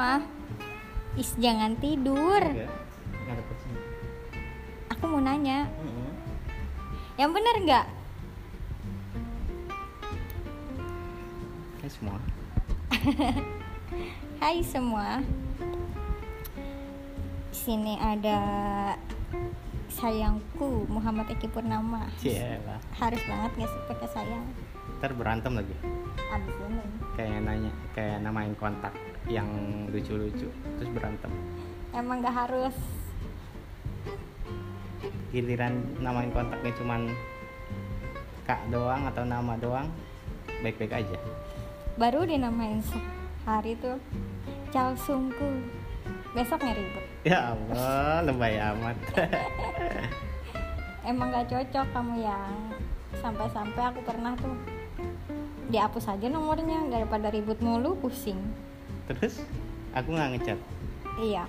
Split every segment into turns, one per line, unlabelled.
semua. Is jangan tidur.
Sih.
Aku mau nanya, yang bener nggak?
Hai semua.
Hai semua. Di sini ada sayangku Muhammad Eki Purnama. Harus banget nggak sih pakai sayang?
Ntar berantem lagi.
Abis ini.
Kayak nanya, kayak namain kontak yang lucu-lucu, terus berantem.
Emang nggak harus.
Giliran namain kontaknya cuman kak doang atau nama doang, baik-baik aja.
Baru dinamain sehari tuh Cal Sungku. Besoknya ribut.
Ya Allah, lebay amat.
Emang gak cocok kamu yang sampai-sampai aku pernah tuh dihapus aja nomornya daripada ribut mulu pusing.
terus aku nggak ngechat.
Iya,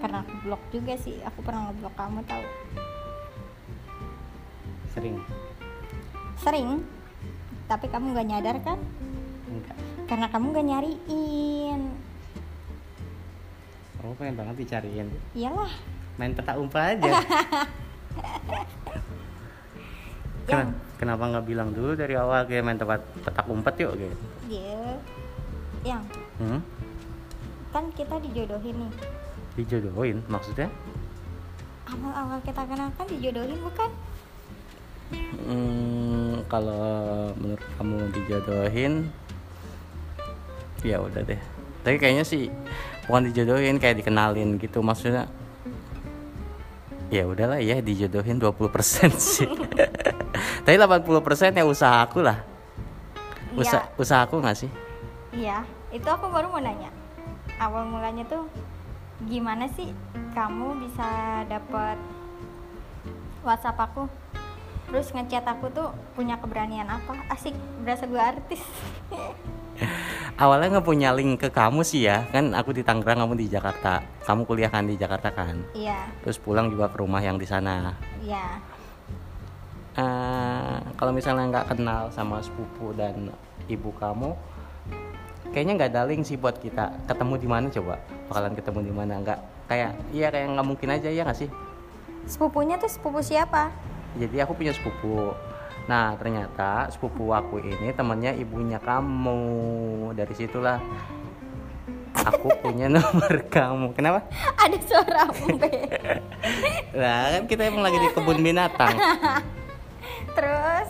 karena aku blok juga sih. Aku pernah ngeblok kamu tahu.
Sering.
Sering. Tapi kamu gak nyadar kan?
Enggak.
Karena kamu gak nyariin.
Oh, pengen banget dicariin.
Iyalah.
Main peta umpah aja. Ken- Kenapa nggak bilang dulu dari awal kayak main tempat petak umpet yuk gitu.
Dia yang
Hmm?
kan kita dijodohin nih.
Dijodohin maksudnya?
Awal-awal kita kenal kan dijodohin bukan?
Hmm, kalau menurut kamu dijodohin ya udah deh. Tapi kayaknya sih bukan dijodohin kayak dikenalin gitu maksudnya. Ya udahlah ya dijodohin 20% sih. Tapi 80% ya usaha aku lah. Usaha, usaha aku nggak sih?
Iya, itu aku baru mau nanya. Awal mulanya tuh gimana sih kamu bisa dapat WhatsApp aku? Terus ngechat aku tuh punya keberanian apa? Asik, berasa gue artis.
Awalnya nggak punya link ke kamu sih ya, kan aku di Tangerang, kamu di Jakarta. Kamu kuliah kan di Jakarta kan?
Iya,
Terus pulang juga ke rumah yang di sana.
iya.
Eh, kalau misalnya nggak kenal sama sepupu dan ibu kamu, kayaknya nggak ada link sih buat kita ketemu di mana coba? Bakalan ketemu di mana? Nggak kayak iya kayak nggak mungkin aja ya nggak sih?
Sepupunya tuh sepupu siapa?
Jadi aku punya sepupu. Nah ternyata sepupu aku ini temannya ibunya kamu. Dari situlah aku punya nomor kamu. Kenapa?
Ada suara umbe.
Nah kan kita emang lagi di kebun binatang.
Terus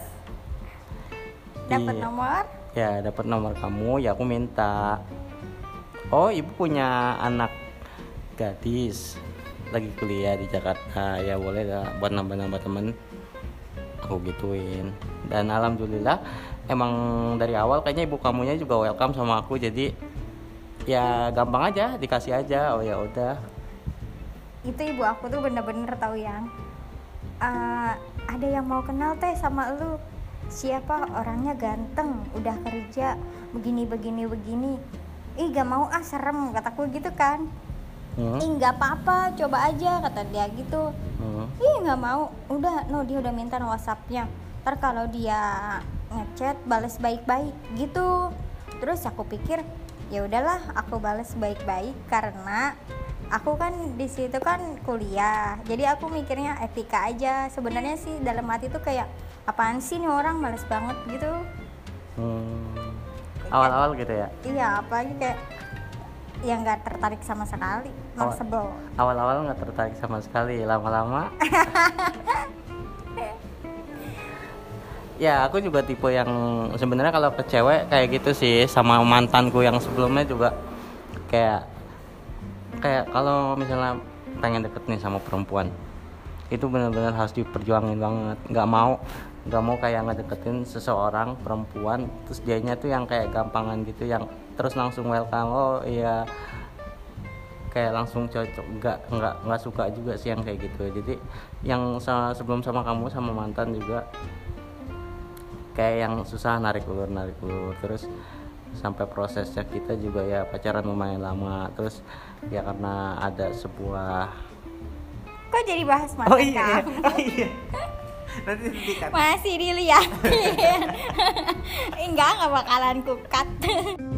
dapat
Iya.
nomor?
Ya dapat nomor kamu, ya aku minta. Oh ibu punya anak gadis lagi kuliah di Jakarta ya boleh lah buat nambah-nambah temen aku gituin. Dan alhamdulillah emang dari awal kayaknya ibu kamunya juga welcome sama aku. Jadi ya gampang aja dikasih aja. Oh ya udah.
Itu ibu aku tuh bener-bener tahu yang "Eh, ada yang mau kenal teh sama lu. Siapa? Orangnya ganteng udah kerja begini begini begini. Ih gak mau ah serem kataku gitu kan.
Hmm,
ih nggak apa-apa coba aja kata dia gitu.
Hmm.
Nggak mau. Udah no dia udah minta no whatsappnya. Ntar kalau dia ngechat balas baik-baik gitu. Terus aku pikir ya udahlah aku balas baik-baik karena aku kan di situ kan kuliah. Jadi aku mikirnya etika aja. Sebenarnya sih dalam hati tuh kayak apaan sih nih orang? Males banget gitu.
Hmm. awal-awal gitu ya?
Iya apalagi kayak yang nggak tertarik sama sekali malah sebel
awal-awal nggak tertarik sama sekali lama-lama. Ya aku juga tipe yang sebenarnya kalau ke cewek kayak gitu sih sama mantanku yang sebelumnya juga kayak kayak kalau misalnya pengen deket nih sama perempuan itu benar-benar harus diperjuangin banget. Nggak mau nggak mau kayak ngedeketin seseorang perempuan terus dianya tuh yang kayak gampangan gitu yang terus langsung welcome oh iya kayak langsung cocok nggak nggak nggak suka juga sih yang kayak gitu. Jadi yang sa- sebelum sama kamu sama mantan juga kayak yang susah narik ulur narik ulur. Terus sampai prosesnya kita juga ya pacaran lumayan lama. Terus ya karena ada sebuah
kok jadi bahas mantan kamu?
oh iya nanti
masih diliatin. Enggak nggak bakalan ku cut